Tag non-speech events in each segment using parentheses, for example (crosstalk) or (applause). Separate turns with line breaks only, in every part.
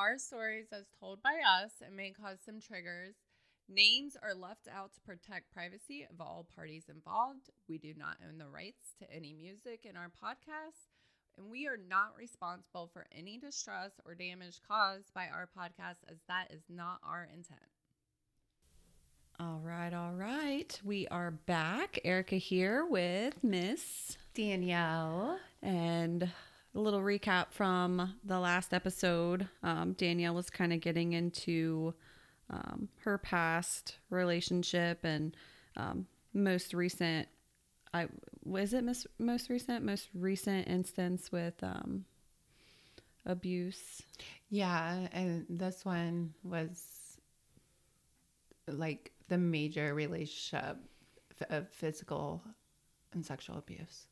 are stories as told by us and may cause some triggers. Names are left out to protect privacy of all parties involved. We do not own the rights to any music in our podcast, and we are not responsible for any distress or damage caused by our podcast, as that is not our intent.
All right, all right. We are back. Erica here with Miss
Danielle.
And a little recap from the last episode. Um, Danielle was kind of getting into um, her past relationship and um, most recent. I was it most most recent most recent instance with um, abuse.
Yeah, and this one was like the major relationship of physical and sexual abuse.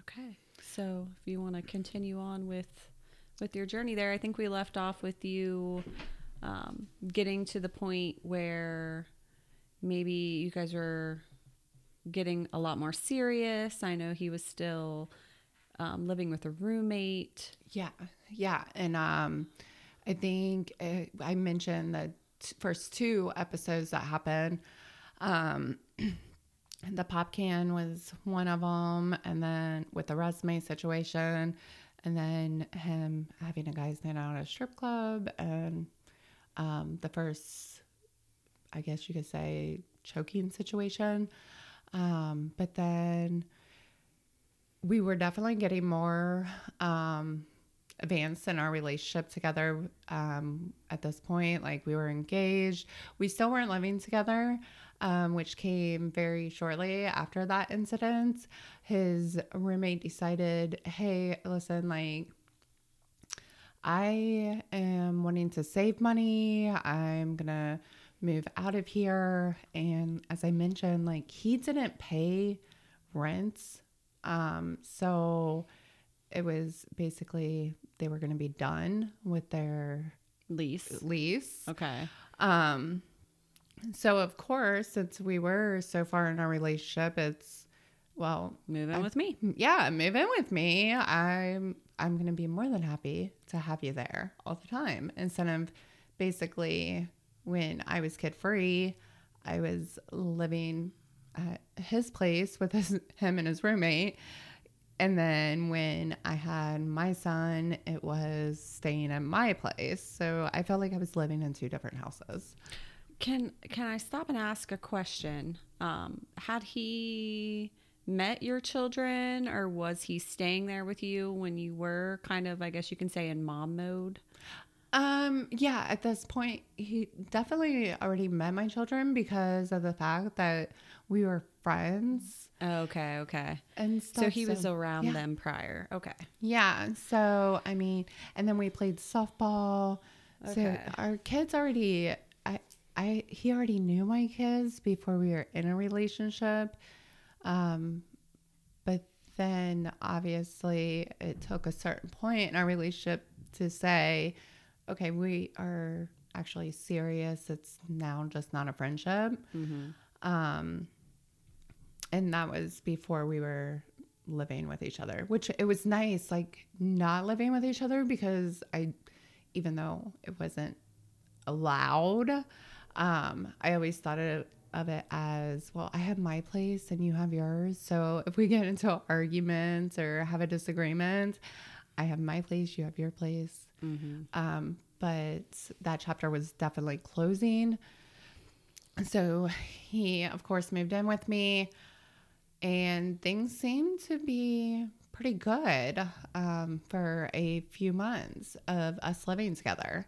Okay. So, if you want to continue on with with your journey there, I think we left off with you um, getting to the point where maybe you guys were getting a lot more serious. I know he was still um, living with a roommate.
Yeah, yeah, and um, I think uh, I mentioned the t- first two episodes that happened. Um, (clears throat) the pop can was one of them, and then with the resume situation, and then him having a guy's night out at a strip club, and um, the first, I guess you could say, choking situation. Um, but then we were definitely getting more um, advanced in our relationship together um, at this point. Like we were engaged, we still weren't living together um, which came very shortly after that incident. His roommate decided, hey, listen, like, I am wanting to save money. I'm going to move out of here. And as I mentioned, like, he didn't pay rent. Um, so it was basically they were going to be done with their
lease.
Lease.
Okay.
Um, so of course, since we were so far in our relationship, it's well,
move in I, with me.
Yeah, move in with me. I'm I'm gonna be more than happy to have you there all the time. Instead of basically when I was kid free, I was living at his place with his, him and his roommate. And then when I had my son, it was staying at my place. So I felt like I was living in two different houses.
Can can I stop and ask a question? Um, had he met your children, or was he staying there with you when you were kind of, I guess you can say, in mom mode?
Um, yeah, at this point, he definitely already met my children because of the fact that we were friends.
Okay, okay.
And stuff,
so he was around yeah. them prior. Okay.
Yeah. So, I mean, and then we played softball. Okay. So our kids already I he already knew my kids before we were in a relationship. Um, but then obviously it took a certain point in our relationship to say, okay, we are actually serious. It's now just not a friendship. Mm-hmm. Um, and that was before we were living with each other, which it was nice, like not living with each other because I, even though it wasn't allowed, um, I always thought of, of it as well, I have my place and you have yours. So if we get into arguments or have a disagreement, I have my place, you have your place. Mm-hmm. Um, but that chapter was definitely closing. So he, of course, moved in with me, and things seemed to be pretty good um, for a few months of us living together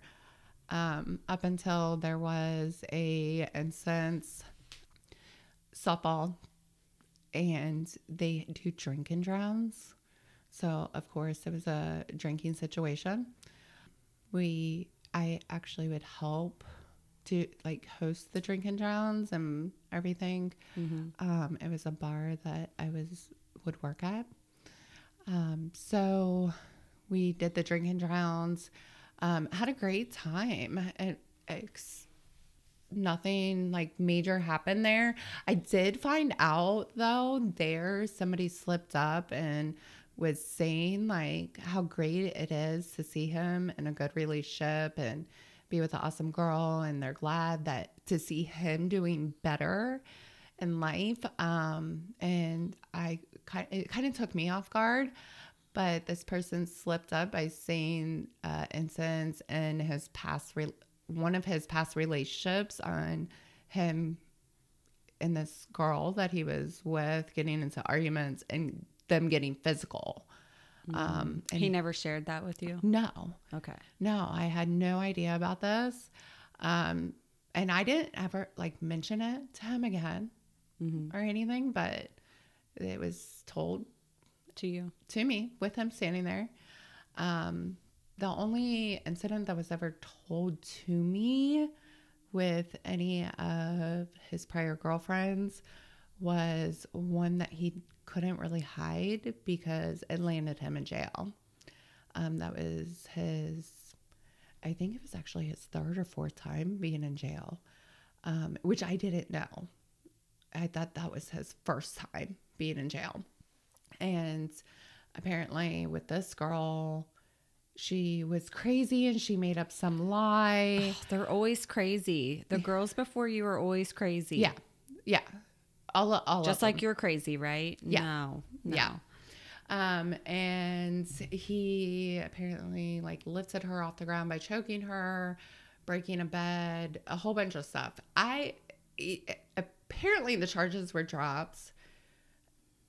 um, up until there was a instance softball and they do drink and drowns. So of course it was a drinking situation. We I actually would help to like host the drink and drowns and everything. Mm-hmm. Um, it was a bar that I was would work at. Um, so we did the drink and drowns. Um, had a great time. It, it's nothing like major happened there. I did find out though there somebody slipped up and was saying like how great it is to see him in a good relationship and be with an awesome girl and they're glad that to see him doing better in life um and i it kind of took me off guard but this person slipped up by saying uh incidents in his past re- one of his past relationships on him and this girl that he was with getting into arguments and them getting physical. Um, and
he never shared that with you.
no,
Okay.
no, I had no idea about this. Um, and I didn't ever like mention it to him again
Mm-hmm.
or anything, but it was told
To you.
to me with him standing there. Um, the only incident that was ever told to me with any of his prior girlfriends was one that he couldn't really hide because it landed him in jail. Um, that was his, I think it was actually his third or fourth time being in jail, um, which I didn't know. I thought that was his first time being in jail. And apparently, with this girl, she was crazy and she made up some lie.
They're always crazy. The girls before you are always crazy.
yeah. Yeah. All, all
Just like
them.
you're crazy, right?
Yeah.
No. no.
Yeah. Um, and he apparently like lifted her off the ground by choking her, breaking a bed, a whole bunch of stuff. I apparently the charges were dropped.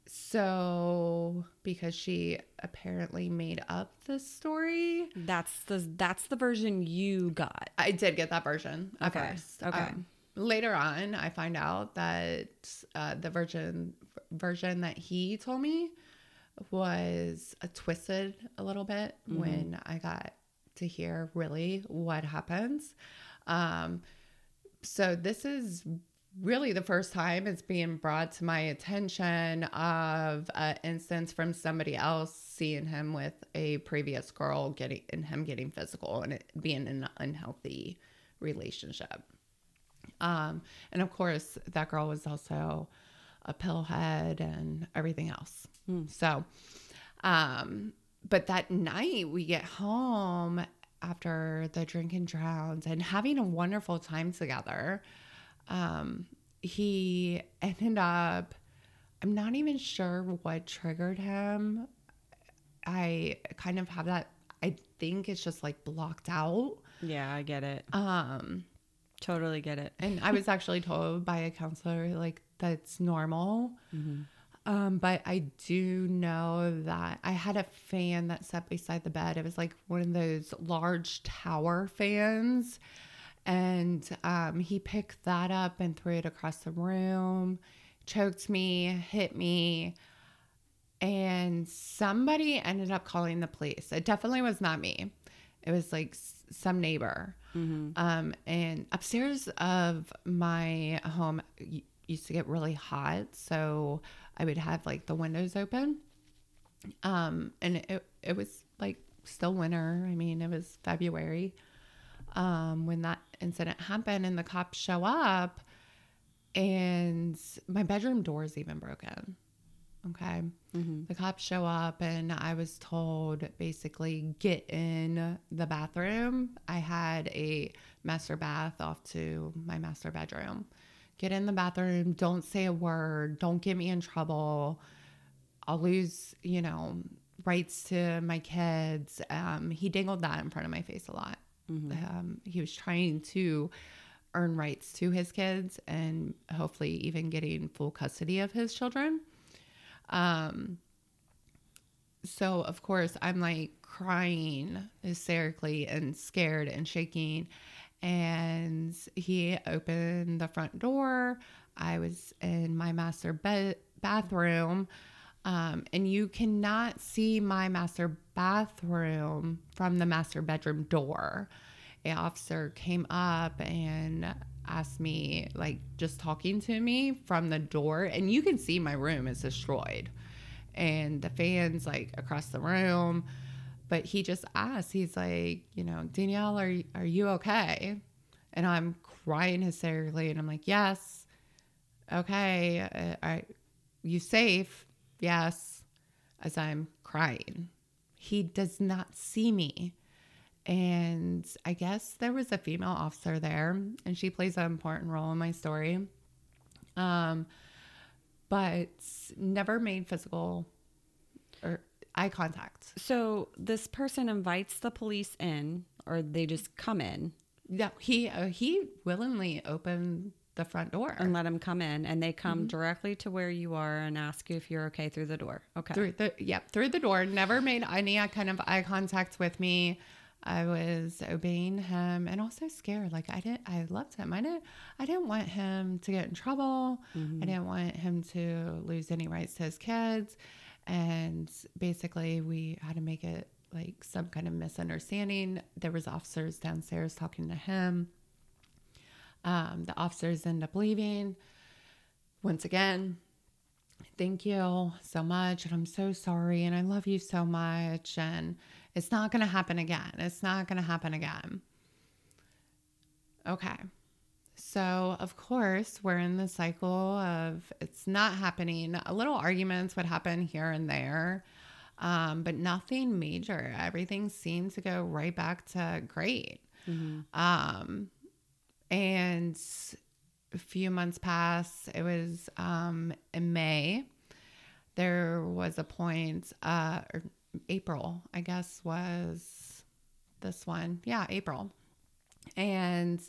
So because she apparently made up the story,
That's the that's the version you got.
I did get that version at
Okay,
first.
okay.
Um, later on, I find out that uh, the version version that he told me was uh, twisted a little bit
Mm-hmm.
when I got to hear really what happens. Um, so this is really the first time it's being brought to my attention of an instance from somebody else seeing him with a previous girl getting and him getting physical and it being an unhealthy relationship. Um, and of course, that girl was also a pillhead and everything else. So, um, but that night we get home after the drinking drowns and having a wonderful time together. Um, he ended up, I'm not even sure what triggered him. I kind of have that, I think it's just like blocked out.
Yeah, I get it.
Um,
Totally get it.
and I was (laughs) actually told by a counselor like that's normal. Um, but I do know that I had a fan that sat beside the bed. It was like one of those large tower fans. And um, he picked that up and threw it across the room, choked me, hit me. And somebody ended up calling the police. It definitely was not me. It was like some neighbor. Um, and upstairs of my home used to get really hot, so I would have like the windows open. Um, and it it was like still winter. I mean, it was February um, when that incident happened, and the cops show up, and my bedroom door is even broken. Okay. The cops show up, and I was told basically get in the bathroom. I had a master bath off to my master bedroom. Get in the bathroom. Don't say a word. Don't get me in trouble. I'll lose, you know, rights to my kids. Um, he dangled that in front of my face a lot. Um, he was trying to earn rights to his kids and hopefully even getting full custody of his children. Um, so of course I'm like crying hysterically and scared and shaking. And he opened the front door. I was in my master bed bathroom. Um, and you cannot see my master bathroom from the master bedroom door. A officer came up and asked me, like, just talking to me from the door, and you can see my room is destroyed, and the fans like across the room. But he just asked, he's like, you know, Danielle, are are you okay? And I'm crying hysterically, and I'm like, yes, okay, uh, are you safe? Yes. as I'm crying. He does not see me. And I guess there was a female officer there, and she plays an important role in my story. Um, but never made physical or eye contact.
So this person invites the police in, or they just come in
Yeah, he uh, he willingly opened the front door
and let them come in, and they come mm-hmm. directly to where you are and ask you if you're okay through the door. Okay.
through the yeah through the door. Never made any kind of eye contact with me. I was obeying him and also scared. Like I didn't, I loved him. I didn't, I didn't want him to get in trouble. I mm-hmm. didn't want him to lose any rights to his kids. And basically, we had to make it like some kind of misunderstanding. There was officers downstairs talking to him. Um, the officers end up leaving. Once again, thank you so much and i'm so sorry and i love you so much and it's not going to happen again. It's not going to happen again. Okay. So of course we're in the cycle of it's not happening. A little arguments would happen here and there um, but nothing major. Everything seemed to go right back to great. Um, and a few months pass. It was um, in May. There was a point, uh, or April, I guess, was this one. Yeah, April. And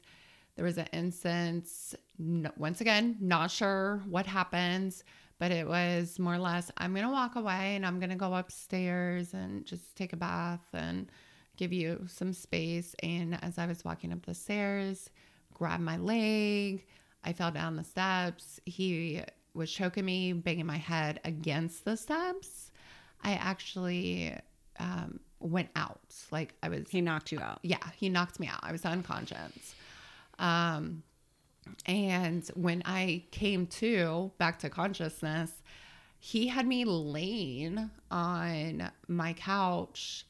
there was an instance, once again, not sure what happens, but it was more or less I'm going to walk away and I'm going to go upstairs and just take a bath and give you some space. And as I was walking up the stairs, grabbed my leg. I fell down the steps. He was choking me, banging my head against the steps. I actually um, went out. Like I was,
He knocked you out.
yeah, he knocked me out. I was unconscious. Um, and when I came to back to consciousness, he had me laying on my couch.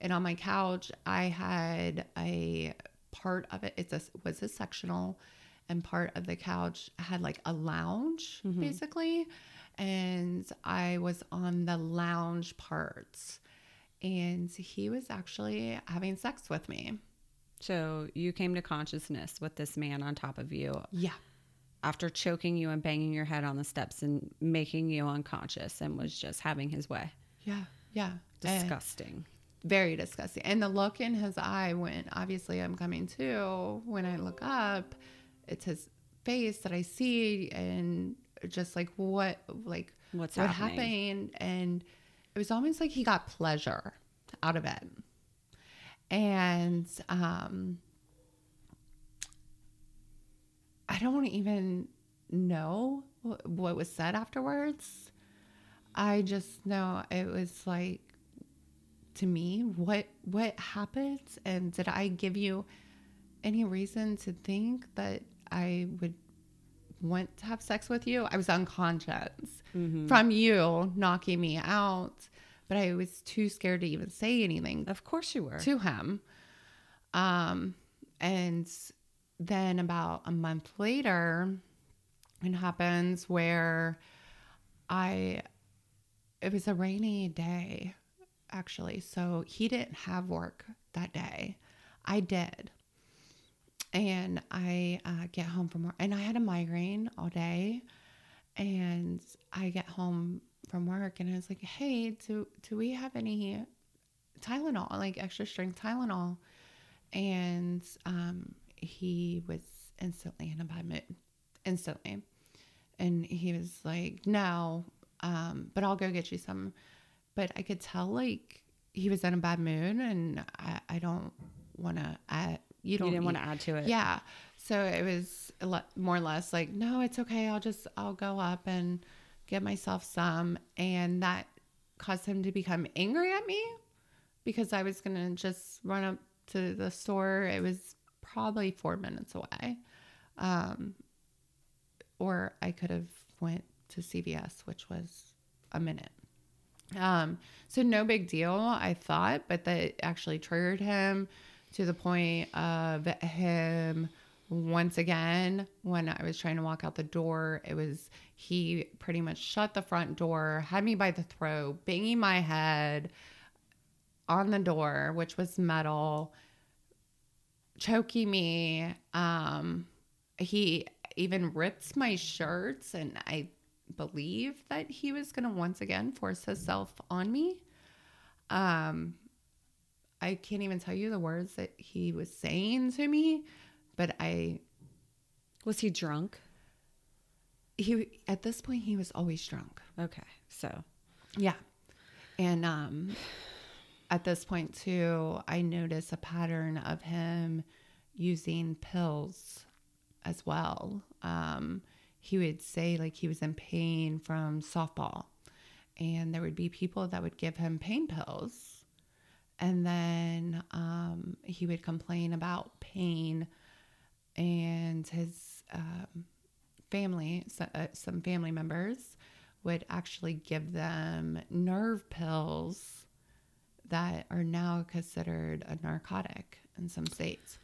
And on my couch, I had a part of it. It's a was a sectional, and part of the couch had like a lounge mm-hmm. basically, and I was on the lounge parts, and he was actually having sex with me.
So you came to consciousness with this man on top of you
Yeah.
after choking you and banging your head on the steps and making you unconscious and was just having his way.
Yeah, yeah.
Disgusting.
Very disgusting. And the look in his eye when obviously I'm coming to, when I look up, it's his face that I see and just like what like
What's
what
happening?
happened and it was almost like he got pleasure out of it. And um I don't even know what was said afterwards. I just know it was like to me what what happened and did I give you any reason to think that I would want to have sex with you? I was unconscious from you knocking me out, but I was too scared to even say anything
Of course you were.
to him. Um, and then about a month later, it happens where I, it was a rainy day actually. So he didn't have work that day. I did. And I uh, get home from work, and I had a migraine all day. And I get home from work, and I was like, "Hey, do do we have any Tylenol, like extra strength Tylenol?" And um, he was instantly in a bad mood, instantly. And he was like, "No, um, but I'll go get you some." But I could tell like he was in a bad mood, and I, I don't want to. add you
you
don't
didn't want to add to it.
yeah. So it was more or less like, no, it's okay. I'll just, I'll go up and get myself some. And that caused him to become angry at me because I was going to just run up to the store. It was probably four minutes away. Um, or I could have went to CVS, which was a minute. Um, so no big deal, I thought, but that actually triggered him to the point of him once again, when I was trying to walk out the door, it was he pretty much shut the front door, had me by the throat, banging my head on the door, which was metal, choking me. Um, he even ripped my shirts, and I believe that he was going to once again force himself on me. Um, I can't even tell you the words that he was saying to me, but I
Was he drunk?
he at this point he was always drunk.
Okay. So,
Yeah. And um at this point too, I notice a pattern of him using pills as well. Um he would say like he was in pain from softball. And there would be people that would give him pain pills. And then um, he would complain about pain and his um, family so, uh, some family members would actually give them nerve pills that are now considered a narcotic in some states.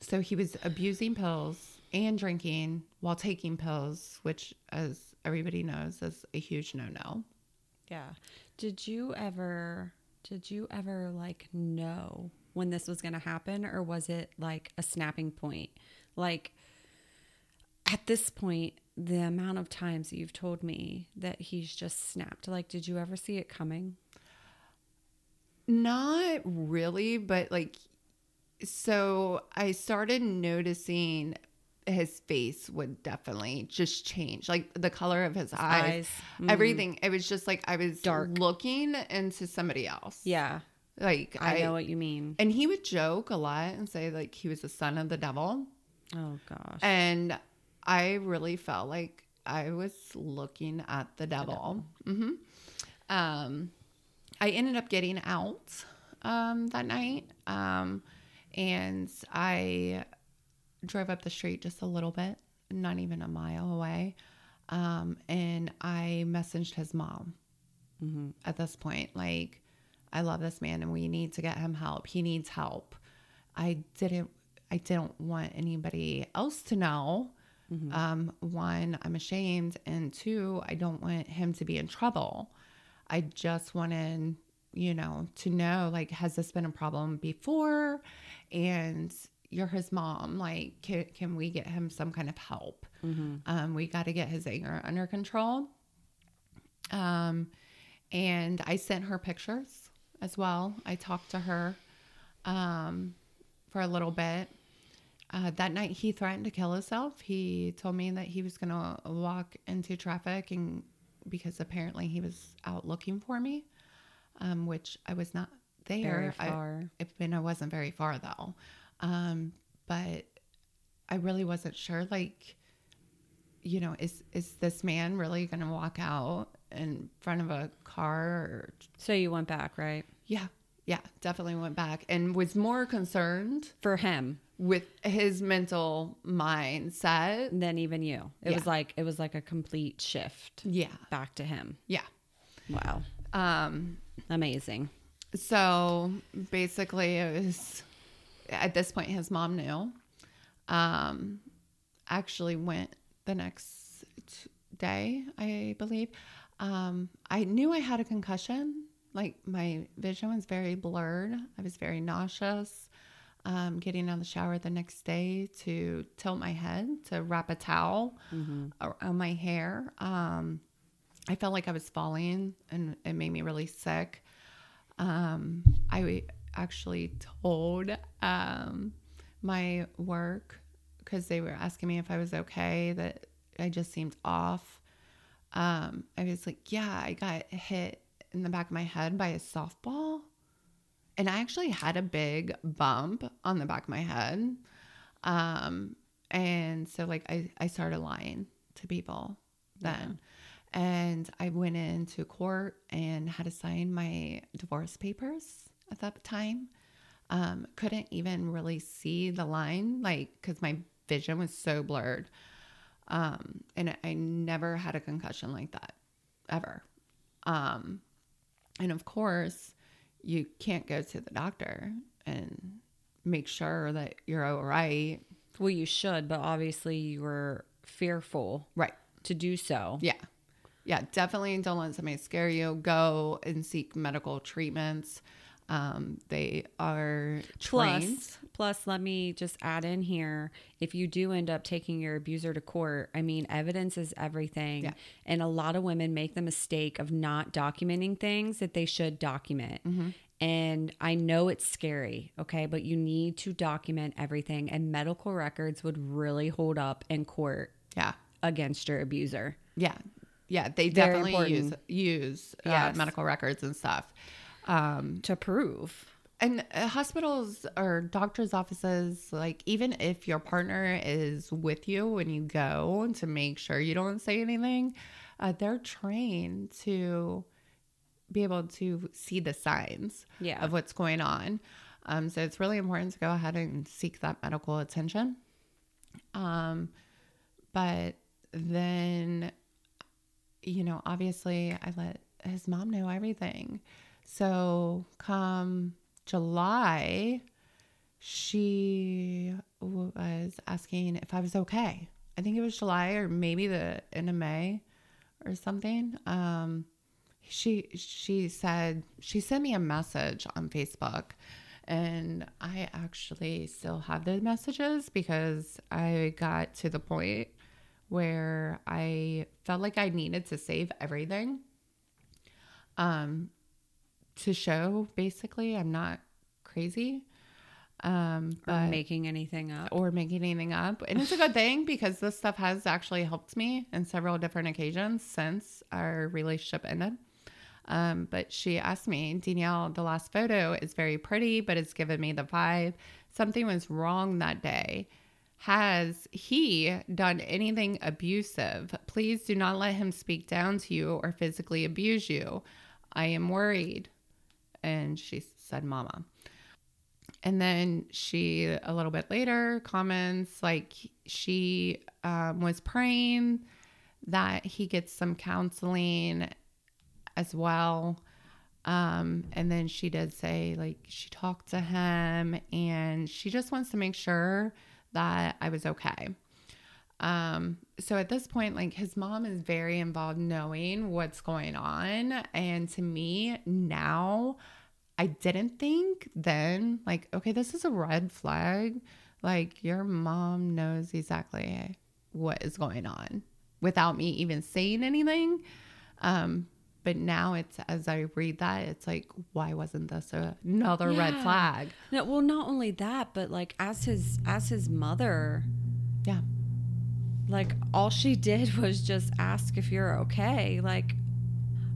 So he was abusing pills and drinking while taking pills which as everybody knows is a huge no-no
yeah. Did you ever did you ever like know when this was going to happen or was it like a snapping point? Like at this point, the amount of times you've told me that he's just snapped, like did you ever see it coming?
Not really, but like, so I started noticing his face would definitely just change, like the color of his, eyes,
eyes. Mm.
everything. It was just like I was
Dark.
looking into somebody else.
Yeah.
like
I, know what you mean.
And he would joke a lot and say like he was the son of the devil,
Oh gosh.
and I really felt like I was looking at the devil. mm-hmm Um, I ended up getting out um, that night, um, and I drove up the street just a little bit, not even a mile away, um, and I messaged his mom.
Mhm.
At this point, like, I love this man, and we need to get him help. He needs help. I didn't. I didn't want anybody else to know. Um, one, I'm ashamed, and two, I don't want him to be in trouble. I just wanted, you know, to know like, has this been a problem before? And you're his mom. Like, can, can we get him some kind of help? Um, we got to get his anger under control. Um, and I sent her pictures as well. I talked to her um, for a little bit. Uh, that night, he threatened to kill himself. He told me that he was going to walk into traffic and because apparently he was out looking for me, um, which I was not there.
Very
I-
far.
I, and I wasn't very far though. Um, but I really wasn't sure. Like, you know, is is this man really going to walk out in front of a car? Or,
so you went back, right?
yeah, yeah, definitely went back and was more concerned
For him
with his mental mindset.
than even you. It
Yeah.
was like it was like a complete shift
Yeah,
back to him.
yeah.
Wow.
Um,
Amazing.
so basically it was at this point his mom knew. Um actually went the next t- day i believe. Um i knew i had a concussion. Like my vision was very blurred. I was very nauseous. Um, getting out of the shower the next day to tilt my head to wrap a towel around my hair. Um, i felt like i was falling and it made me really sick. Um, I actually told um, my work because they were asking me if I was okay, that I just seemed off. Um, I was like, yeah, I got hit in the back of my head by a softball. And I actually had a big bump on the back of my head. Um, and so, like, I, I started lying to people then. And I went into court and had to sign my divorce papers at that time. Um, couldn't even really see the line, like, because my vision was so blurred. Um, and I never had a concussion like that, ever. Um, and of course, you can't go to the doctor and make sure that you're all right
Well, you should, but obviously you were fearful
Right.
to do so.
Yeah. Yeah, definitely don't let somebody scare you. Go and seek medical treatments. Um, they are trained.
Plus, plus, let me just add in here: if you do end up taking your abuser to court, I mean, evidence is everything,
Yeah.
and a lot of women make the mistake of not documenting things that they should document.
Mm-hmm.
And I know it's scary, okay, but you need to document everything, and medical records would really hold up in court
Yeah.
against your abuser.
Yeah. Yeah. They
Very
definitely use use uh,
Yes.
medical records and stuff. Um,
to prove.
and uh, hospitals or doctors' offices, like even if your partner is with you when you go to make sure you don't say anything, uh, they're trained to be able to see the signs
Yeah.
of what's going on. Um, so it's really important to go ahead and seek that medical attention. Um, but then, you know, obviously, I let his mom know everything. So come July, she was asking if I was okay. I think it was July or maybe the end of May or something. Um, she she said she sent me a message on Facebook and I actually still have the messages because I got to the point where I felt like I needed to save everything um to show basically I'm not crazy um
Or
but
making anything up.
or making anything up. And it's a good thing because this stuff has actually helped me in several different occasions since our relationship ended. Um, but she asked me, Danielle, the last photo is very pretty, but it's given me the vibe. Something was wrong that day. Has he done anything abusive? Please do not let him speak down to you or physically abuse you. I am worried. And she said, Mama. And then she, a little bit later, comments like she um, was praying that he gets some counseling as well. Um, and then she did say, like, she talked to him and she just wants to make sure that I was okay. Um, so at this point, like, his mom is very involved knowing what's going on. And to me, now, I didn't think then, like, okay, this is a red flag. Like, your mom knows exactly what is going on without me even saying anything. Um, but now it's as I read that, it's like, why wasn't this another red flag?
No, well, not only that, but like as his as his mother,
Yeah.
like all she did (laughs) was just ask if you're okay. Like,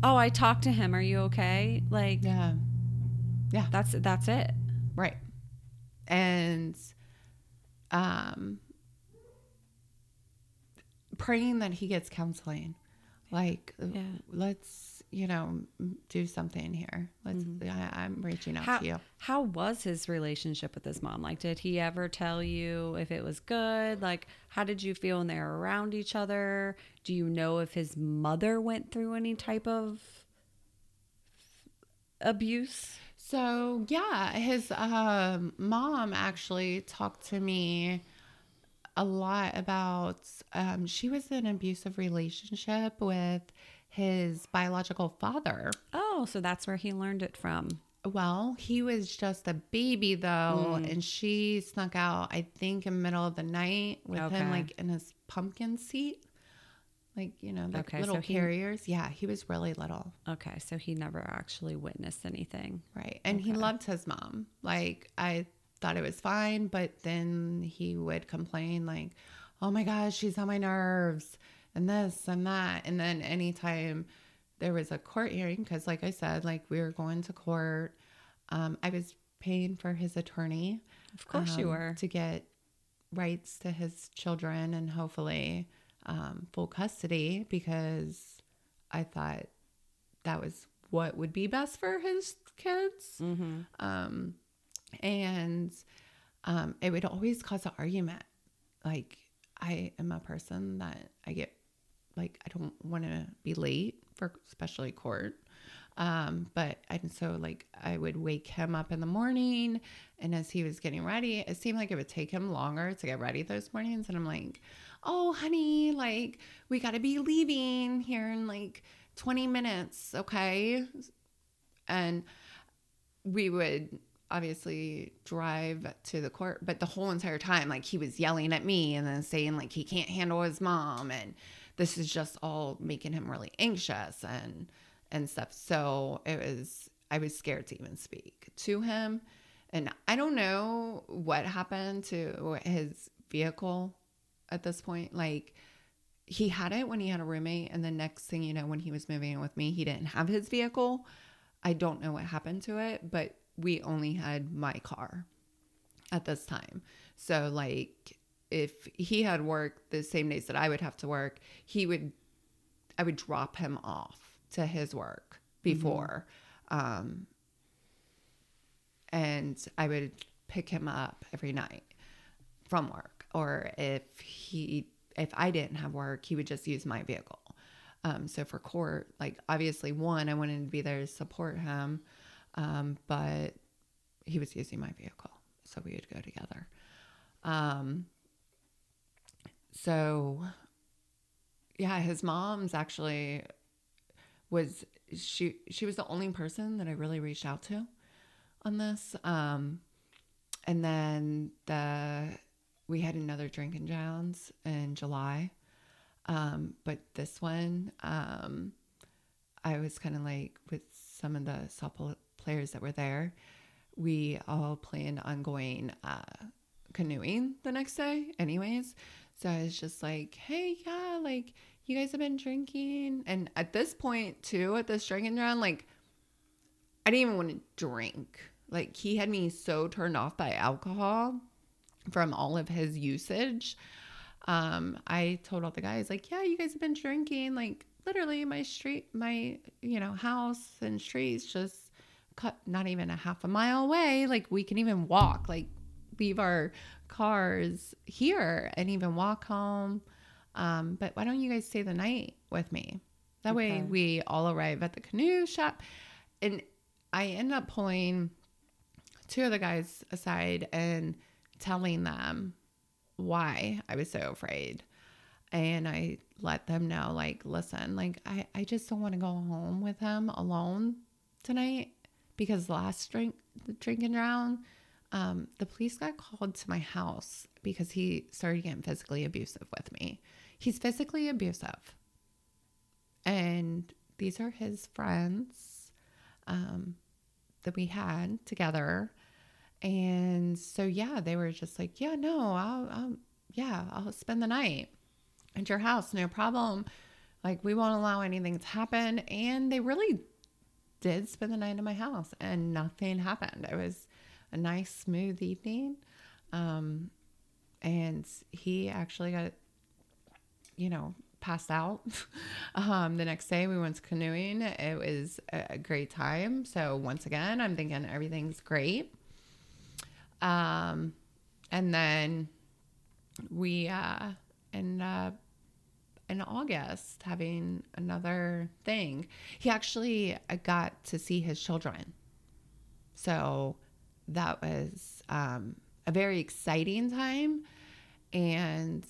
oh, I talked to him. Are you okay? Like,
Yeah.
That's that's it.
Right. And um praying that he gets counseling. Like
Yeah.
let's, you know, do something here. Let's I, I'm reaching out
How
to you.
how was his relationship with his mom? Like, did he ever tell you if it was good? Like, how did you feel when they were around each other? Do you know if his mother went through any type of abuse?
So yeah, his um, mom actually talked to me a lot about. Um, she was in an abusive relationship with his biological father.
Oh, so that's where he learned it from.
Well, he was just a baby though,
Mm.
and she snuck out. I think in the middle of the night with
Okay.
him, like in his pumpkin seat, like you know, the
Okay,
little
so he-
carriers. Yeah, he was really little.
Okay, so he never actually witnessed anything.
Right. And he loved his mom. Like I thought it was fine, but then he would complain like, "Oh my gosh, she's on my nerves." And this and that. And then anytime there was a court hearing cuz like I said, like we were going to court, um I was paying for his attorney
Of course you
um,
were.
to get rights to his children and hopefully um, full custody because I thought that was what would be best for his kids.
Mm-hmm.
Um, and um, it would always cause an argument. Like, I am a person that I get, like, I don't want to be late for especially court. Um, but and so like I would wake him up in the morning and as he was getting ready, it seemed like it would take him longer to get ready those mornings. And I'm like, oh honey, like we gotta be leaving here in like 20 minutes, okay? And we would obviously drive to the court, but the whole entire time, like he was yelling at me and then saying like he can't handle his mom and this is just all making him really anxious and and stuff. So it was I was scared to even speak to him. And I don't know what happened to his vehicle at this point. Like he had it when he had a roommate and the next thing you know when he was moving in with me, he didn't have his vehicle. I don't know what happened to it, but we only had my car at this time. So like if he had work the same days that I would have to work, he would I would drop him off to his work before. Mm-hmm. Um and I would pick him up every night from work or if he if I didn't have work, he would just use my vehicle. Um, so for court, like obviously one, I wanted to be there to support him. Um, but he was using my vehicle, so we would go together. Um, so yeah, his mom's actually was she she was the only person that I really reached out to on this. Um, and then the we had another drinking Jones in July. Um, but this one, um, I was kind of like with some of the softball players that were there, we all planned on going uh, canoeing the next day, anyways. So I was just like, hey, yeah, like you guys have been drinking. And at this point, too, at this drinking round, like I didn't even want to drink. Like he had me so turned off by alcohol from all of his usage. Um, I told all the guys, like, yeah, you guys have been drinking. Like, literally, my street, my, you know, house and streets just cut not even a half a mile away. Like we can even walk, like leave our cars here and even walk home. Um, but why don't you guys stay the night with me? That okay. way we all arrive at the canoe shop. And I end up pulling two of the guys aside and telling them why I was so afraid. And I let them know, like, listen, like, I, I just don't want to go home with him alone tonight because last drink the drinking round, um, the police got called to my house because he started getting physically abusive with me. He's physically abusive, and these are his friends um, that we had together. And so, yeah, they were just like, yeah, no, I'll, I'll, yeah, I'll spend the night at your house, no problem. Like, we won't allow anything to happen. And they really did spend the night in my house and nothing happened. It was a nice, smooth evening. Um, and he actually got, you know, passed out. (laughs) um, the next day we went canoeing. It was a great time. So once again, I'm thinking everything's great. Um, and then we uh, up in August having another thing. He actually uh, got to see his children. So that was um, a very exciting time. And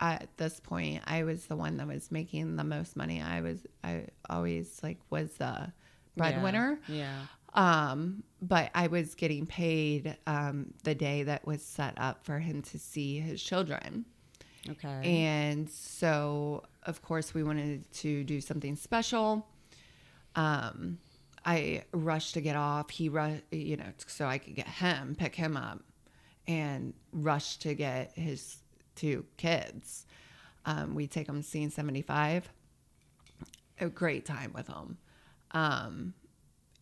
at this point, I was the one that was making the most money. I was, I always like was the breadwinner.
Yeah.
yeah. Um, but I was getting paid um, the day that was set up for him to see his children.
Okay.
And so, of course, we wanted to do something special. Um, I rushed to get off. He rushed, you know, so I could get him, pick him up, and rush to get his two kids. Um, we take them scene 75. A great time with them. Um,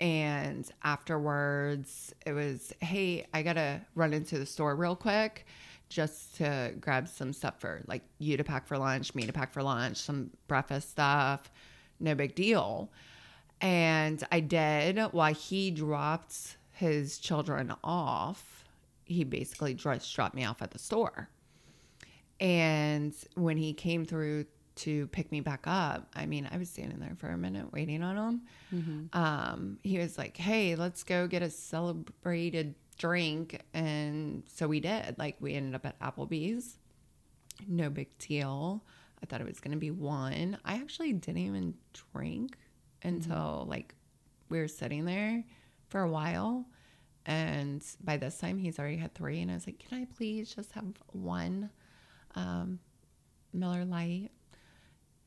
and afterwards, it was, hey, I got to run into the store real quick just to grab some stuff for like you to pack for lunch, me to pack for lunch, some breakfast stuff. No big deal. And I did while he dropped his children off. He basically just dropped me off at the store. And when he came through to pick me back up. I mean, I was standing there for a minute waiting on him.
Mm-hmm.
Um, he was like, "Hey, let's go get a celebrated drink," and so we did. Like, we ended up at Applebee's. No big deal. I thought it was going to be one. I actually didn't even drink until like we were sitting there for a while. And by this time, he's already had three. And I was like, Can I please just have one um, Miller Lite?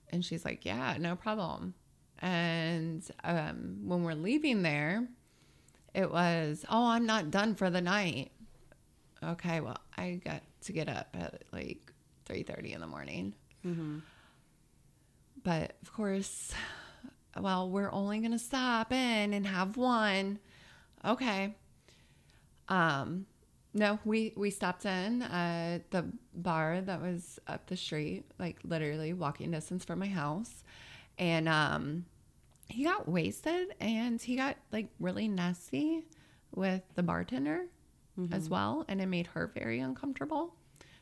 And she's like, Yeah, no problem. And um, when we're leaving there, it was, Oh, I'm not done for the night. Okay, well, I got to get up at like 3.30 in the morning.
Mm-hmm.
But of course, well, we're only going to stop in and have one. Okay. Um, no, we we stopped in at the bar that was up the street, like literally walking distance from my house, and um, he got wasted and he got like really nasty with the bartender as well, and it made her very uncomfortable.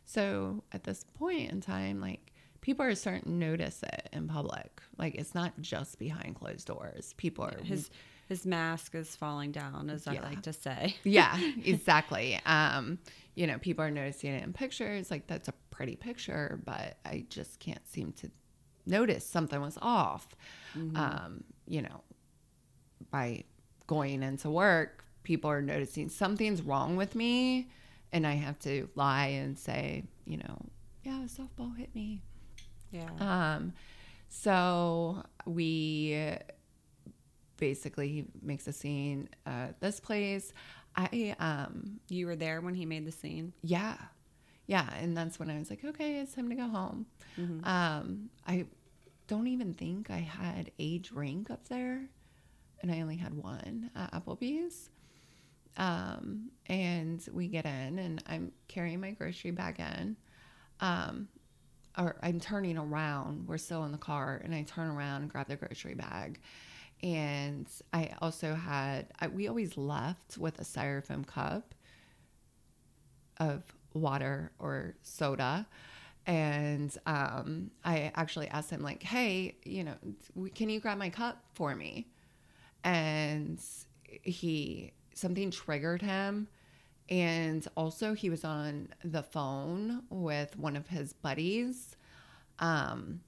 So at this point in time, like people are starting to notice it in public. Like it's not just behind closed doors. People are
His his mask is falling down, as I like to say. (laughs)
yeah, exactly. Um, you know, people are noticing it in pictures. Like that's a pretty picture, but I just can't seem to notice something was off. Um, you know, by going into work, people are noticing something's wrong with me, and I have to lie and say, you know, yeah, a softball hit me.
Yeah.
Um, so we basically he makes a scene at this place. I um
you were there when he made the scene.
yeah. Yeah, and that's when I was like, okay, it's time to go home. Um, I don't even think I had a drink up there, and I only had one at Applebee's. Um, and we get in, and I'm carrying my grocery bag in. Um, or I'm turning around. We're still in the car, and I turn around and grab the grocery bag. And I also had, I, we always left with a styrofoam cup of water or soda. And um, I actually asked him, like, hey, you know, can you grab my cup for me? And he, something triggered him. And also, he was on the phone with one of his buddies. Um,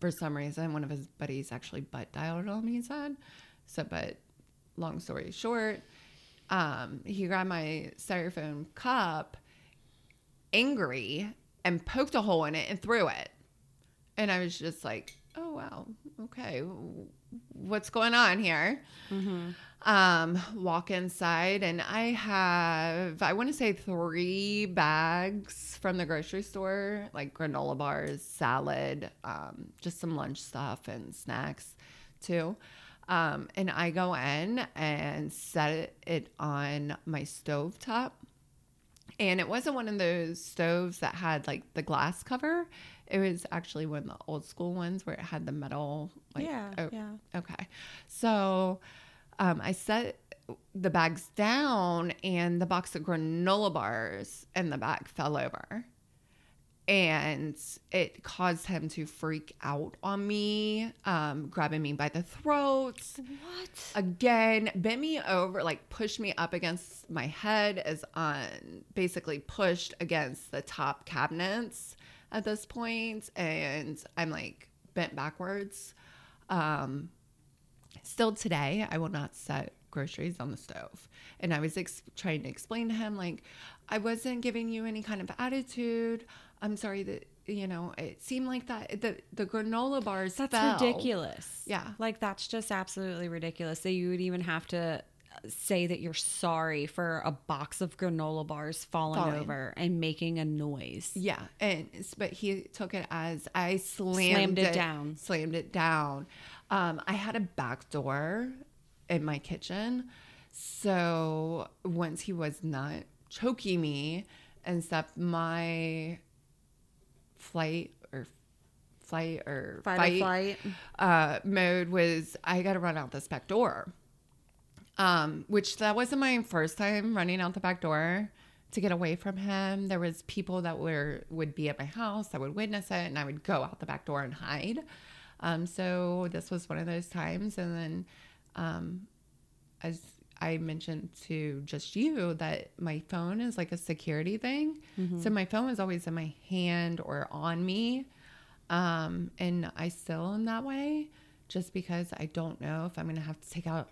for some reason, one of his buddies actually butt dialed him, he said. So, but long story short, um, he grabbed my styrofoam cup, angry, and poked a hole in it and threw it. And I was just like, oh, wow, okay, what's going on here? Um, walk inside, and I have, I want to say, three bags from the grocery store, like granola bars, salad, um, just some lunch stuff and snacks too. Um, and I go in and set it on my stove top. And it wasn't one of those stoves that had like the glass cover. It was actually one of the old school ones where it had the metal. Like,
yeah.
oh,
Yeah.
Okay. So um, I set the bags down, and the box of granola bars in the bag fell over. And it caused him to freak out on me, um, grabbing me by the throat.
What?
Again, bent me over, like pushed me up against my head, as on basically pushed against the top cabinets at this point, and I'm like bent backwards. Um, still today, I will not set groceries on the stove. And I was ex- trying to explain to him, like, I wasn't giving you any kind of attitude. I'm sorry that, you know, it seemed like that. The, the granola bars
That's
fell.
ridiculous.
Yeah.
Like that's just absolutely ridiculous that you would even have to say that you're sorry for a box of granola bars falling,
Falling.
over and making a noise.
Yeah, and but he took it as I slammed,
Slammed it down.
Slammed it down. Um, I had a back door in my kitchen, so once he was not choking me and stuff, my flight or flight or
Fight,
fight,
or flight.
uh, mode was I got to run out this back door. Um, which that wasn't my first time running out the back door. to get away from him. There was people that were would be at my house that would witness it, and I would go out the back door and hide. Um, so this was one of those times, and then um, as I mentioned to just you that my phone is like a security thing. Mm-hmm. So my phone was always in my hand or on me. Um, and I still am that way just because I don't know if I'm going to have to take out,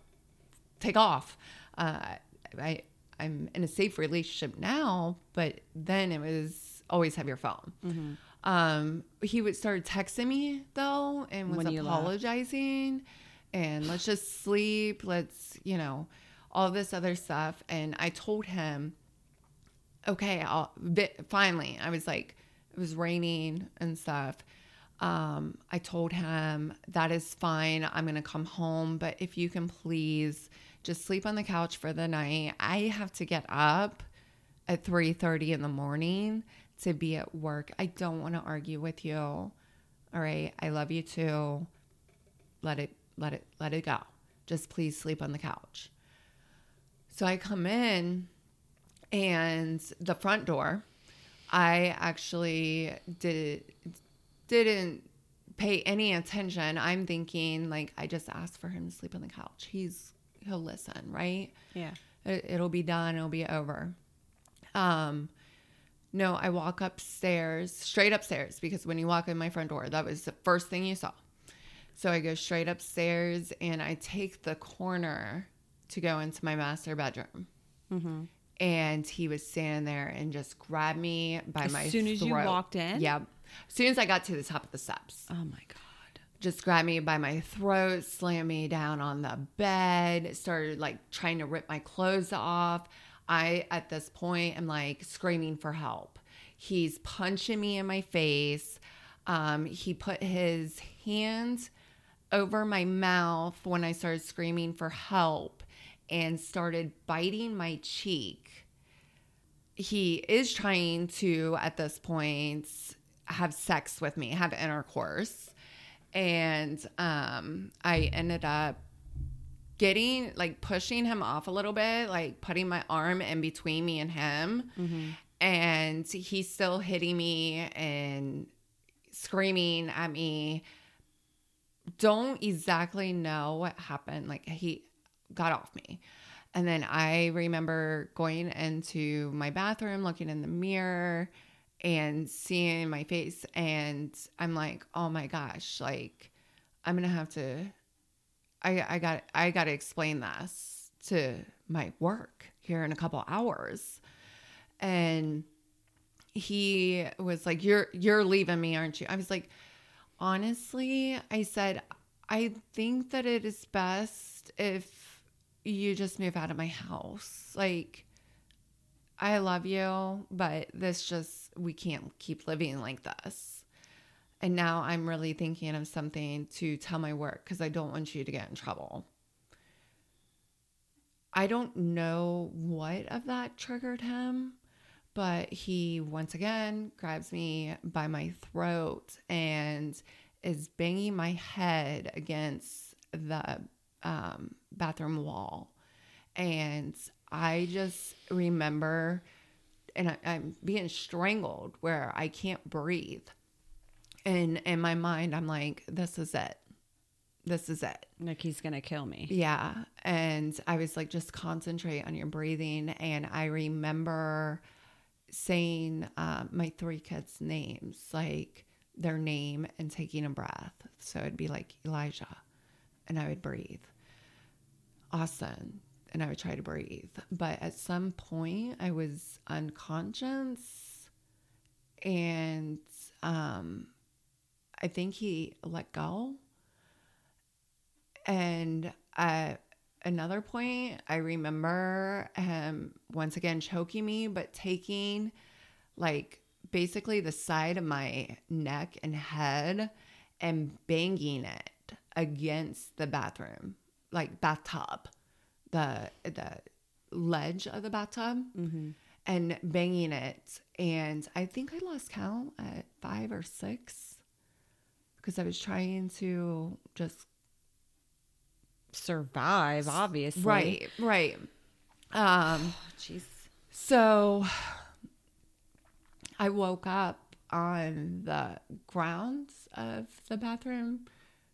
take off. Uh, I, I'm in a safe relationship now, but then it was always have your phone. Mm-hmm. Um, he would start texting me though and was apologizing and let's just sleep. Let's, you know, all this other stuff. And I told him, okay, I'll, finally, I was like, it was raining and stuff. Um, I told him that is fine. I'm going to come home, but if you can please just sleep on the couch for the night. I have to get up at 3:30 in the morning to be at work. I don't want to argue with you. All right, I love you too. Let it let it let it go. Just please sleep on the couch. So I come in and the front door I actually did didn't pay any attention. I'm thinking like I just asked for him to sleep on the couch. He's he'll listen, right?
Yeah.
It, will be done. It'll be over. Um, no, I walk upstairs, straight upstairs, because when you walk in my front door, that was the first thing you saw. So I go straight upstairs and I take the corner to go into my master bedroom. Mm-hmm. And he was standing there and just grabbed me by
as
my
As soon as you walked in?
Yep. As soon as I got to the top of the steps.
Oh my God
just grabbed me by my throat, slammed me down on the bed, started like trying to rip my clothes off. I, at this point, am like screaming for help. He's punching me in my face. Um, he put his hand over my mouth when I started screaming for help and started biting my cheek. He is trying to, at this point, have sex with me, have intercourse and um, I ended up getting like pushing him off a little bit, like putting my arm in between me and him. Mm-hmm. And he's still hitting me and screaming at me. Don't exactly know what happened. Like he got off me. And then I remember going into my bathroom, looking in the mirror, and seeing my face and I'm like, "Oh my gosh, like I'm to have to I I got I got to explain this to my work here in a couple hours." And he was like, "You're you're leaving me, aren't you?" I was like, "Honestly, I said I think that it is best if you just move out of my house. Like I love you, but this just, we can't keep living like this. And now I'm really thinking of something to tell my work because I don't want you to get in trouble. I don't know what of that triggered him, but he once again grabs me by my throat and is banging my head against the um, bathroom wall. And I just remember, and I, I'm being strangled where I can't breathe. And in my mind, I'm like, this is it. This is it.
Nikki's going to kill me.
Yeah. And I was like, just concentrate on your breathing. And I remember saying uh, my three kids' names, like their name and taking a breath. So it'd be like Elijah, and I would breathe. Austin, and I would try to breathe. But at some point, I was unconscious, and um, I think he let go. And at another point, I remember him once again choking me, but taking like basically the side of my neck and head and banging it against the bathroom, like bathtub the the ledge of the bathtub mm-hmm. and banging it. And I think I lost count at five or six because I was trying to just
survive, obviously.
Right, right. Um, (sighs)
jeez.
So I woke up on the grounds of the bathroom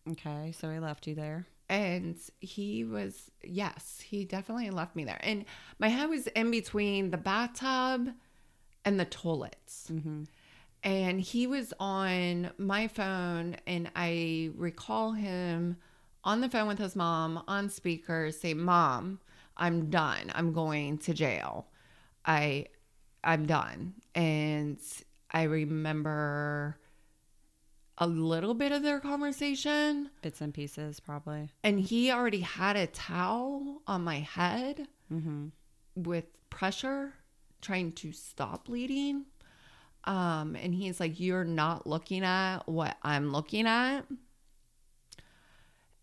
Okay, so he left you there.
And he was yes he definitely left me there. And my head was in between the bathtub and the toilets.
Mm-hmm.
and he was on my phone and i recall him on the phone with his mom on speaker say mom i'm done. I'm going to jail. I i'm done. And i remember a little bit of their conversation
Bits and pieces, probably.
and he already had a towel on my head
Mm-hmm.
with pressure trying to stop bleeding um and he's like you're not looking at what i'm looking at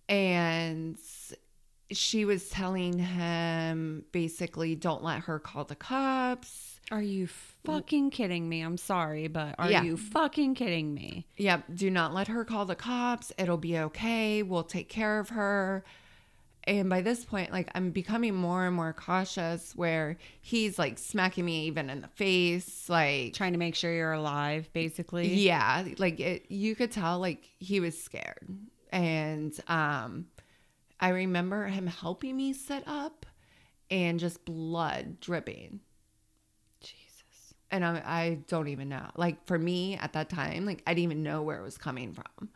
and she was telling him basically don't let her call the cops
Are you fucking kidding me? I'm sorry, but are
Yeah.
you fucking kidding me?
Yep. Do not let her call the cops. It'll be okay. We'll take care of her. And by this point, like I'm becoming more and more cautious where he's like smacking me even in the face. Like,
Trying to make sure you're alive, basically.
yeah, like it, you could tell like he was scared. And um, I remember him helping me sit up and just blood dripping. And I, I don't even know. Like for me at that time, like I didn't even know where it was coming from.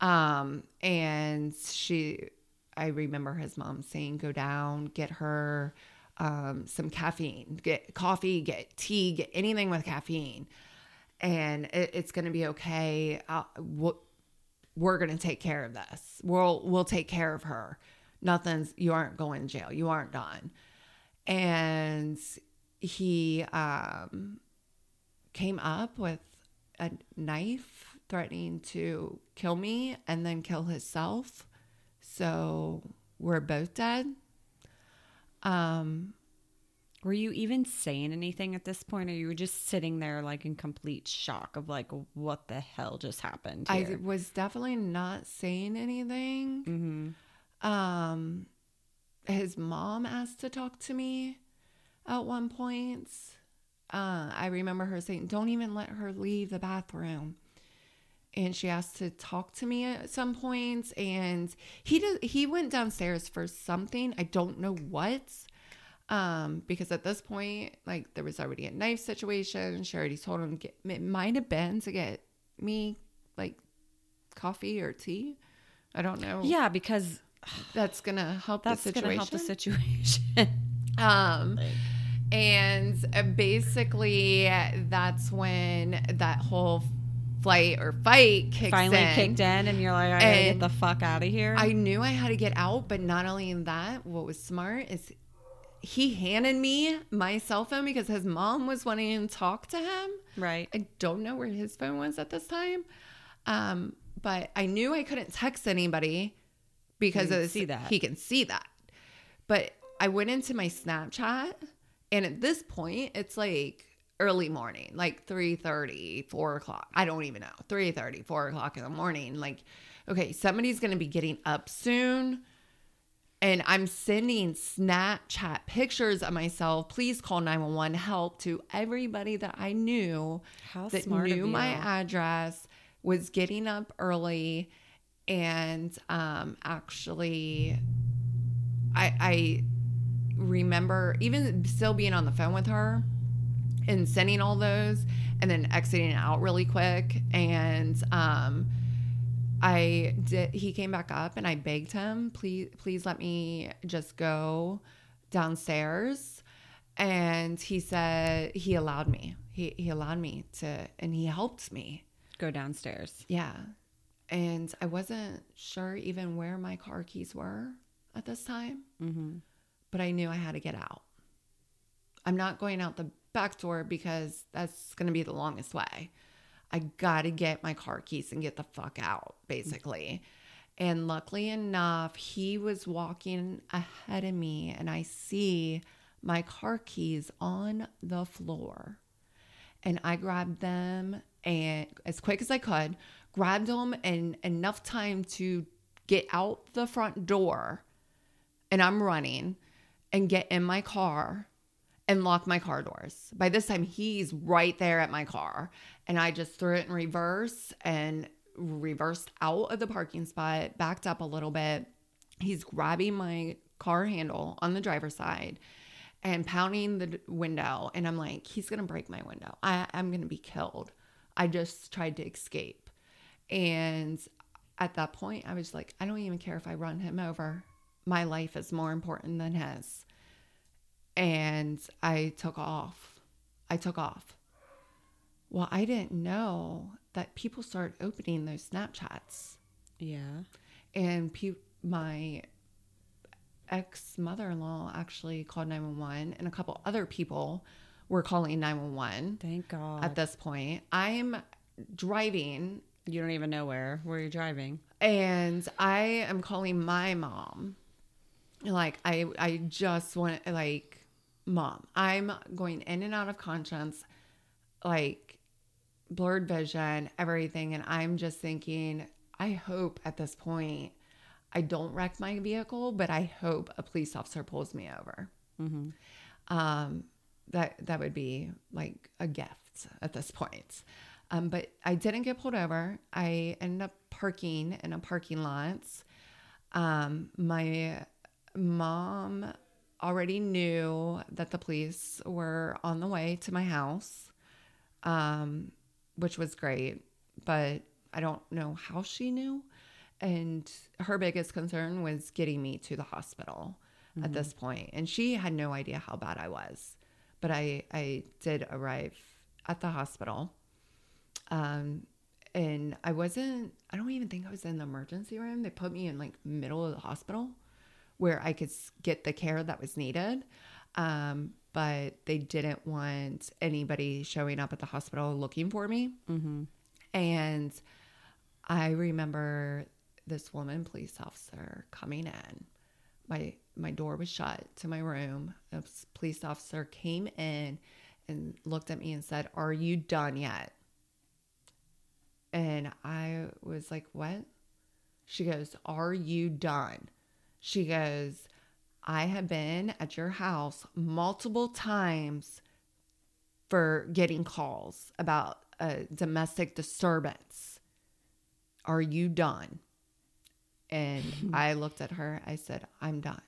Um, and she, I remember his mom saying, "Go down, get her um, some caffeine, get coffee, get tea, get anything with caffeine, and it, it's gonna be okay. I'll, we'll, we're gonna take care of this. We'll we'll take care of her. Nothing's. You aren't going to jail. You aren't done." And he um, came up with a knife threatening to kill me and then kill himself. So we're both dead. Um,
Were you even saying anything at this point, or you were just sitting there like in complete shock of like, what the hell just happened?
I was definitely not saying anything.
mm-hmm.
Um, his mom asked to talk to me at one point. Uh, I remember her saying, "Don't even let her leave the bathroom." And she asked to talk to me at some points, and he did. He went downstairs for something. I don't know what. Um, because at this point, like there was already a knife situation. She already told him get, it might have been to get me like coffee or tea. I don't know.
Yeah, because
that's gonna help
that's
the
going
situation.
to help the situation. (laughs)
Um, and basically, that's when that whole flight or fight kicks
Finally
in.
kicked in, and you're like, I gotta get the fuck out of here.
I knew I had to get out, but not only in that, what was smart is he handed me my cell phone because his mom was wanting to talk to him.
right.
I don't know where his phone was at this time. Um, but I knew I couldn't text anybody because this-
see that.
he can see that. But I went into my Snapchat and at this point it's like early morning, like 3 4 o'clock. I don't even know. 3 4 o'clock in the morning. Like, okay, somebody's gonna be getting up soon. And I'm sending Snapchat pictures of myself. Please call 911 help to everybody that I knew
How
that
smart
knew my address, was getting up early, and um, actually, I, I remember even still being on the phone with her and sending all those, and then exiting out really quick. And um, I did. He came back up, and I begged him, please, please let me just go downstairs. And he said he allowed me. He he allowed me to, and he helped me.
Go downstairs.
Yeah. And I wasn't sure even where my car keys were at this time,
Mm-hmm.
But I knew I had to get out. I'm not going out the back door because that's going to be the longest way. I got to get my car keys and get the fuck out, basically. And luckily enough, he was walking ahead of me, and I see my car keys on the floor. And I grabbed them and as quick as I could, grabbed them and enough time to get out the front door. And I'm running and get in my car and lock my car doors. By this time, he's right there at my car. And I just threw it in reverse and reversed out of the parking spot, backed up a little bit. He's grabbing my car handle on the driver's side and pounding the window. And I'm like, he's going to break my window. I, I'm going to be killed. I just tried to escape. And at that point, I was like, I don't even care if I run him over. My life is more important than his. And I took off. I took off. Well, I didn't know that people started opening those Snapchats.
Yeah.
And pe- my ex mother in law actually called 911, and a couple other people were calling 911
Thank God.
at this point. I'm driving
you don't even know where where you're driving.
and I am calling my mom. Like I I just want like mom, I'm going in and out of conscience like blurred vision, everything and I'm just thinking I hope at this point I don't wreck my vehicle, but I hope a police officer pulls me over. Um, that that would be like a gift at this point. Um, but I didn't get pulled over. I ended up parking in a parking lot. Um, my mom already knew that the police were on the way to my house, um, which was great. But I don't know how she knew. And her biggest concern was getting me to the hospital at this point. And she had no idea how bad I was. But I, I did arrive at the hospital. Um, and I wasn't, I don't even think I was in the emergency room. They put me in like middle of the hospital where I could get the care that was needed. Um, but they didn't want anybody showing up at the hospital looking for me. And I remember this woman police officer coming in. My my door was shut to my room. A police officer came in and looked at me and said, "Are you done yet?" And I was like, "What?" She goes, "Are you done?" She goes, "I have been at your house multiple times for getting calls about a domestic disturbance. Are you done?" And (laughs) I looked at her. I said, "I'm done."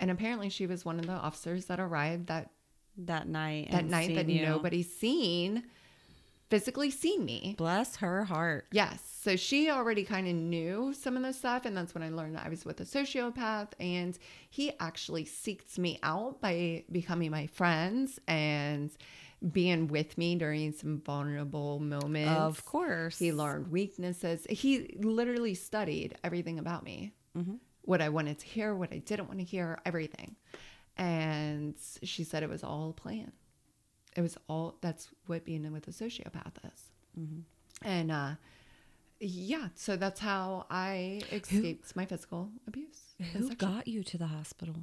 And apparently, she was one of the officers that arrived that
That night.
that night that
you.
nobody's seen, physically seen me.
Bless her heart.
Yes. So she already kind of knew some of this stuff. And that's when I learned I was with a sociopath. And he actually seeks me out by becoming my friends and being with me during some vulnerable moments.
Of course.
He learned weaknesses. He literally studied everything about me mm-hmm. what I wanted to hear, what I didn't want to hear, everything. And she said it was all a plan. It was all that's what being with a sociopath is. And uh, yeah, so that's how I escaped my physical abuse.
Who got you to the hospital?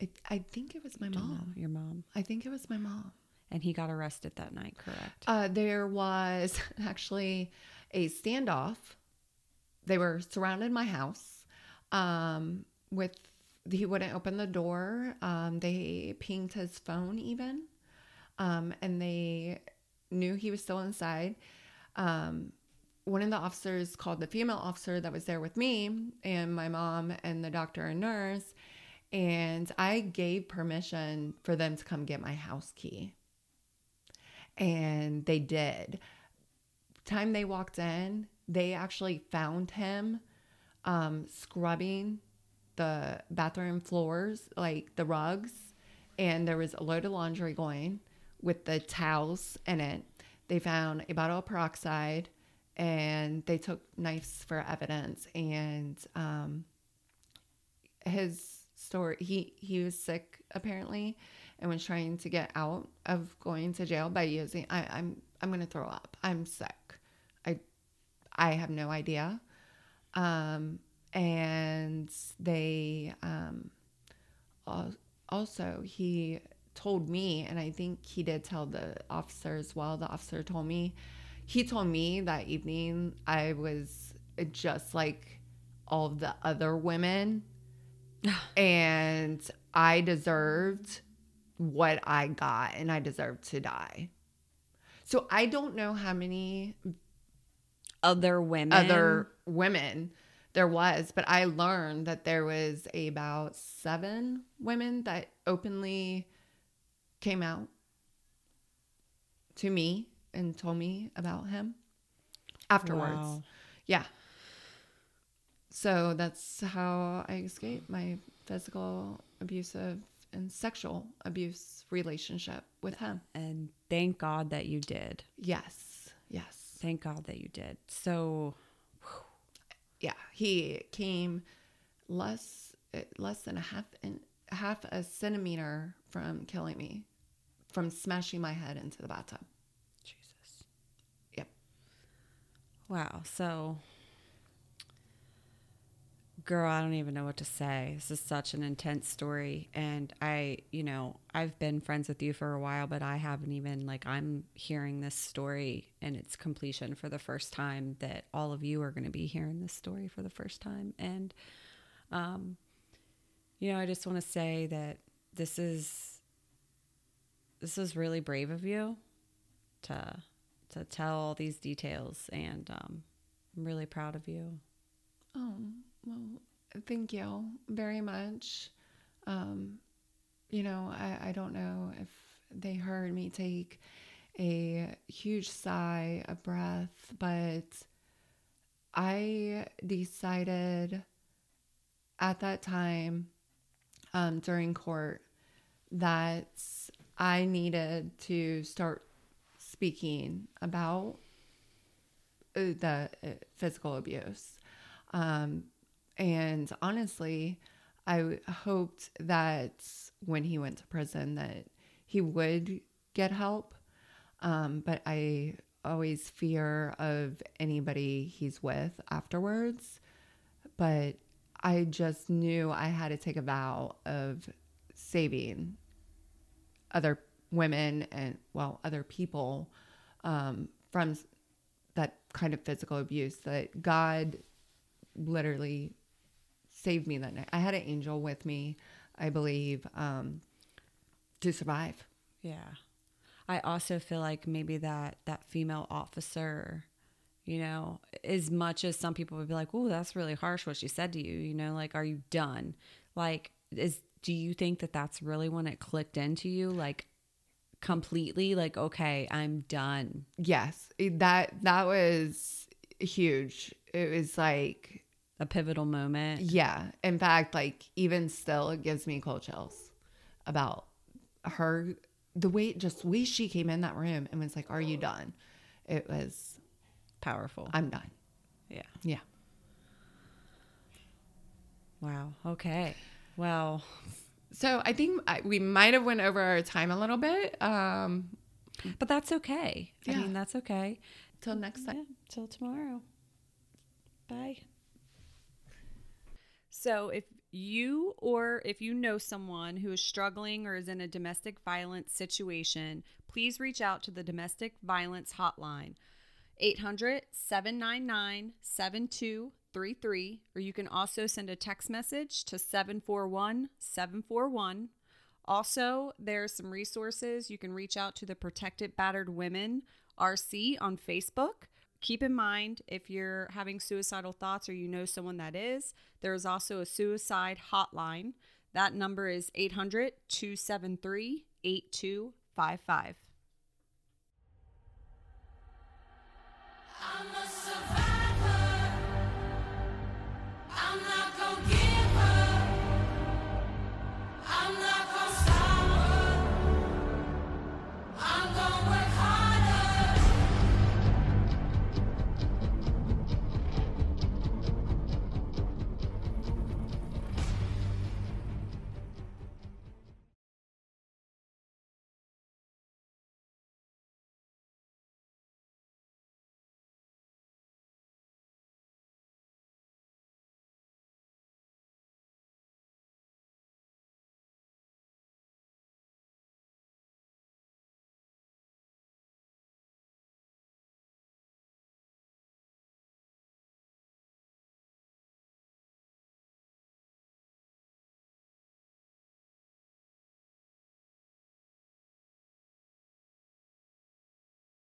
I, I think it was my
Don't know.
mom.
Your mom.
I think it was my mom.
And he got arrested that night, correct?
Uh, there was (laughs) actually a standoff. They were surrounded my house um, with, he wouldn't open the door. Um, they pinged his phone even. Um, and they knew he was still inside. Um, one of the officers called the female officer that was there with me and my mom and the doctor and nurse. And I gave permission for them to come get my house key and they did. Time they walked in, they actually found him um, scrubbing the bathroom floors, like the rugs, and there was a load of laundry going with the towels in it. They found a bottle of peroxide, and they took knives for evidence. And um, his story he he was sick apparently and was trying to get out of going to jail by using I, I'm I'm gonna throw up. I'm sick. I I have no idea. Um and they um also he told me and I think he did tell the officer as well. The officer told me he told me that evening I was just like all of the other women (sighs) and I deserved what I got and I deserve to die. So I don't know how many
other women
other women there was, but I learned that there was about 7 women that openly came out to me and told me about him afterwards. Wow. Yeah. So that's how I escaped my physical abusive and sexual abuse relationship with him.
And thank God that you did.
Yes. Yes.
Thank God that you did. So
yeah, he came less eh, less than a half and half a centimeter from killing me, from smashing my head into the bathtub.
Jesus.
Yep.
Wow. So girl, I don't even know what to say. This is such an intense story. And I, you know, I've been friends with you for a while, but I haven't even, like, I'm hearing this story in its completion for the first time that all of you are going to be hearing this story for the first time. And, um, you know, I just want to say that this is, this is really brave of you to, to tell all these details. And, um, I'm really proud of you.
Oh, well, thank you very much. Um, you know, I, I don't know if they heard me take a huge sigh, a breath, but I decided at that time um, during court that I needed to start speaking about uh, the uh, physical abuse. Um, and honestly, I hoped that when he went to prison that he would get help. Um, but I always fear of anybody he's with afterwards. But I just knew I had to take a vow of saving other women and, well, other people um, from that kind of physical abuse that God literally saved me that night. I had an angel with me, I believe, um, to survive.
Yeah. I also feel like maybe that that female officer, you know, as much as some people would be like, "Oh, that's really harsh what she said to you," you know, like, "Are you done?" Like, is do you think that that's really when it clicked into you, like completely, like, "Okay, I'm done."
Yes, that that was huge. It was like
a pivotal moment.
Yeah. In fact, like even still, it gives me cold chills about her, the way, just way she came in that room and was like, Are you done? It was
powerful.
I'm done.
Yeah.
Yeah.
Wow. Okay. Well,
so I think I, we might have went over our time a little bit. Um,
but that's okay. Yeah. I mean, that's okay.
Till next time. Yeah,
till tomorrow. Bye. So, if you or if you know someone who is struggling or is in a domestic violence situation, please reach out to the Domestic Violence Hotline, 800 799 7233, or you can also send a text message to 741 741. Also, there are some resources. You can reach out to the Protected Battered Women RC on Facebook keep in mind if you're having suicidal thoughts or you know someone that is, there is also a suicide hotline. That number is 800 273 8255.